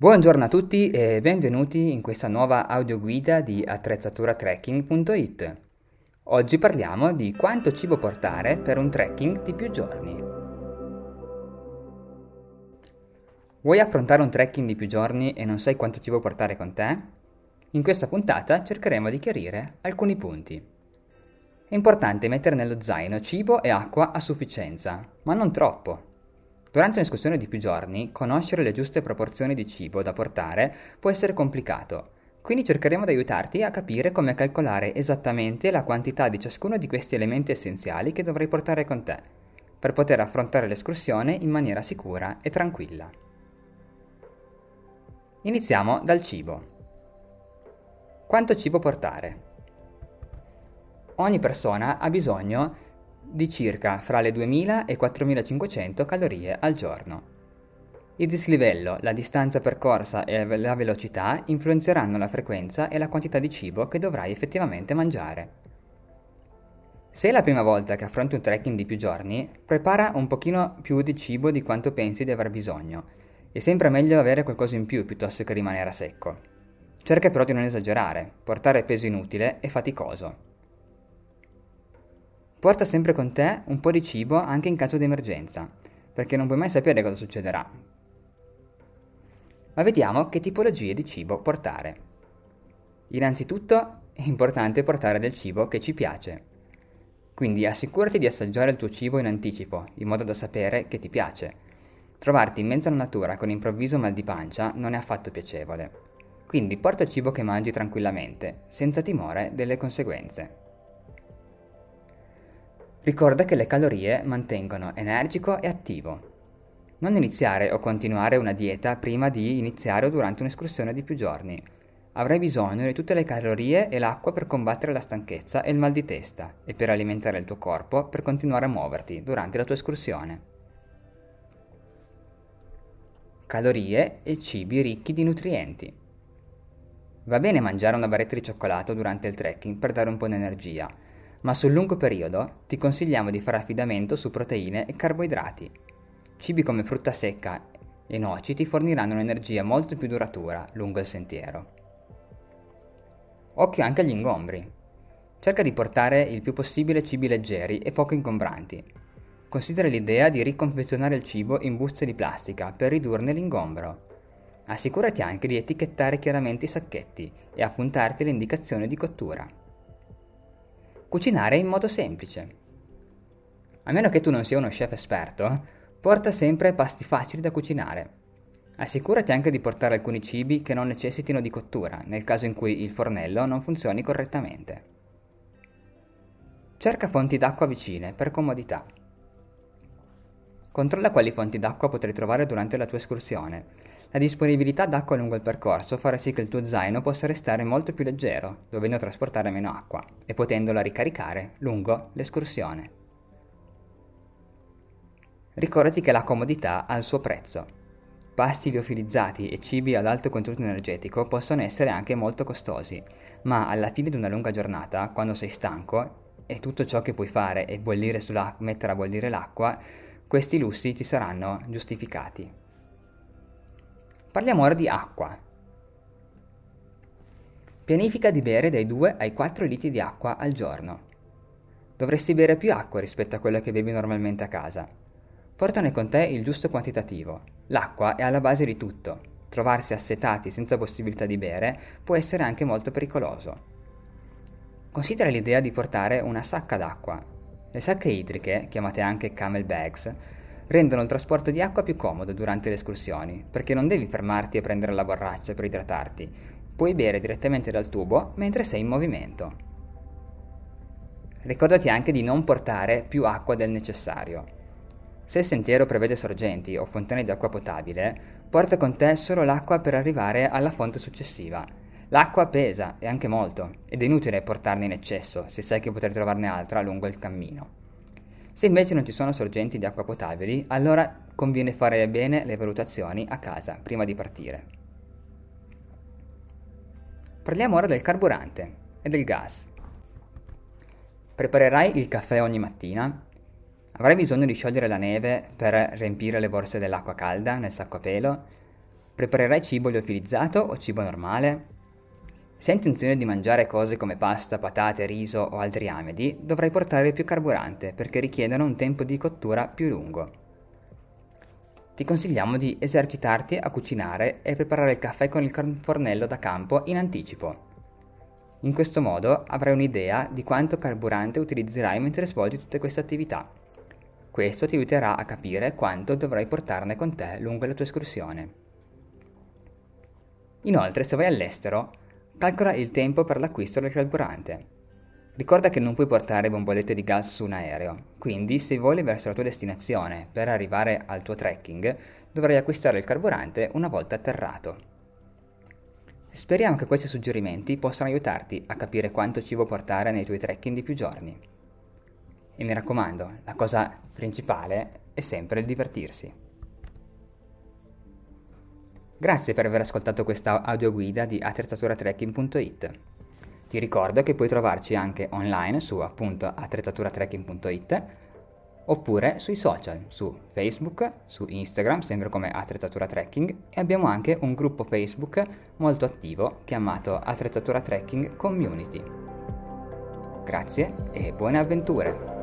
Buongiorno a tutti e benvenuti in questa nuova audioguida di attrezzaturatrekking.it. Oggi parliamo di quanto cibo portare per un trekking di più giorni. Vuoi affrontare un trekking di più giorni e non sai quanto cibo portare con te? In questa puntata cercheremo di chiarire alcuni punti. È importante mettere nello zaino cibo e acqua a sufficienza, ma non troppo, Durante un'escursione di più giorni, conoscere le giuste proporzioni di cibo da portare può essere complicato, quindi cercheremo di aiutarti a capire come calcolare esattamente la quantità di ciascuno di questi elementi essenziali che dovrai portare con te, per poter affrontare l'escursione in maniera sicura e tranquilla. Iniziamo dal cibo. Quanto cibo portare? Ogni persona ha bisogno di circa fra le 2000 e 4500 calorie al giorno. Il dislivello, la distanza percorsa e la velocità influenzeranno la frequenza e la quantità di cibo che dovrai effettivamente mangiare. Se è la prima volta che affronti un trekking di più giorni, prepara un pochino più di cibo di quanto pensi di aver bisogno. È sempre meglio avere qualcosa in più piuttosto che rimanere a secco. Cerca però di non esagerare, portare peso inutile e faticoso. Porta sempre con te un po' di cibo anche in caso di emergenza, perché non puoi mai sapere cosa succederà. Ma vediamo che tipologie di cibo portare. Innanzitutto è importante portare del cibo che ci piace. Quindi assicurati di assaggiare il tuo cibo in anticipo, in modo da sapere che ti piace. Trovarti in mezzo alla natura con improvviso mal di pancia non è affatto piacevole. Quindi porta cibo che mangi tranquillamente, senza timore delle conseguenze. Ricorda che le calorie mantengono energico e attivo. Non iniziare o continuare una dieta prima di iniziare o durante un'escursione di più giorni. Avrai bisogno di tutte le calorie e l'acqua per combattere la stanchezza e il mal di testa e per alimentare il tuo corpo per continuare a muoverti durante la tua escursione. Calorie e cibi ricchi di nutrienti. Va bene mangiare una barretta di cioccolato durante il trekking per dare un po' di energia, ma sul lungo periodo ti consigliamo di fare affidamento su proteine e carboidrati. Cibi come frutta secca e noci ti forniranno un'energia molto più duratura lungo il sentiero. Occhio anche agli ingombri. Cerca di portare il più possibile cibi leggeri e poco ingombranti. Considera l'idea di riconfezionare il cibo in buste di plastica per ridurne l'ingombro. Assicurati anche di etichettare chiaramente i sacchetti e appuntarti le indicazioni di cottura. Cucinare in modo semplice. A meno che tu non sia uno chef esperto, porta sempre pasti facili da cucinare. Assicurati anche di portare alcuni cibi che non necessitino di cottura, nel caso in cui il fornello non funzioni correttamente. Cerca fonti d'acqua vicine per comodità. Controlla quali fonti d'acqua potrai trovare durante la tua escursione la disponibilità d'acqua lungo il percorso farà sì che il tuo zaino possa restare molto più leggero, dovendo trasportare meno acqua e potendola ricaricare lungo l'escursione. Ricordati che la comodità ha il suo prezzo. Pasti liofilizzati e cibi ad alto contenuto energetico possono essere anche molto costosi, ma alla fine di una lunga giornata, quando sei stanco e tutto ciò che puoi fare è mettere a bollire l'acqua, questi lussi ti saranno giustificati. Parliamo ora di acqua. Pianifica di bere dai 2 ai 4 litri di acqua al giorno. Dovresti bere più acqua rispetto a quella che bevi normalmente a casa. Portane con te il giusto quantitativo. L'acqua è alla base di tutto. Trovarsi assetati senza possibilità di bere può essere anche molto pericoloso. Considera l'idea di portare una sacca d'acqua. Le sacche idriche, chiamate anche camel bags, rendono il trasporto di acqua più comodo durante le escursioni, perché non devi fermarti e prendere la borraccia per idratarti, puoi bere direttamente dal tubo mentre sei in movimento. Ricordati anche di non portare più acqua del necessario. Se il sentiero prevede sorgenti o fontane di acqua potabile, porta con te solo l'acqua per arrivare alla fonte successiva. L'acqua pesa, e anche molto, ed è inutile portarne in eccesso se sai che potrai trovarne altra lungo il cammino. Se invece non ci sono sorgenti di acqua potabili, allora conviene fare bene le valutazioni a casa prima di partire. Parliamo ora del carburante e del gas. Preparerai il caffè ogni mattina? Avrai bisogno di sciogliere la neve per riempire le borse dell'acqua calda nel sacco a pelo? Preparerai cibo liofilizzato o cibo normale? Se hai intenzione di mangiare cose come pasta, patate, riso o altri amidi, dovrai portare più carburante perché richiedono un tempo di cottura più lungo. Ti consigliamo di esercitarti a cucinare e preparare il caffè con il fornello da campo in anticipo. In questo modo avrai un'idea di quanto carburante utilizzerai mentre svolgi tutte queste attività. Questo ti aiuterà a capire quanto dovrai portarne con te lungo la tua escursione. Inoltre, se vai all'estero, calcola il tempo per l'acquisto del carburante. Ricorda che non puoi portare bombolette di gas su un aereo, quindi se voli verso la tua destinazione per arrivare al tuo trekking, dovrai acquistare il carburante una volta atterrato. Speriamo che questi suggerimenti possano aiutarti a capire quanto cibo portare nei tuoi trekking di più giorni. E mi raccomando, la cosa principale è sempre il divertirsi. Grazie per aver ascoltato questa audioguida di attrezzaturatrekking.it. Ti ricordo che puoi trovarci anche online su appunto attrezzaturatrekking.it oppure sui social, su Facebook, su Instagram, sempre come Attrezzatura Trekking e abbiamo anche un gruppo Facebook molto attivo chiamato Attrezzatura Trekking Community. Grazie e buone avventure!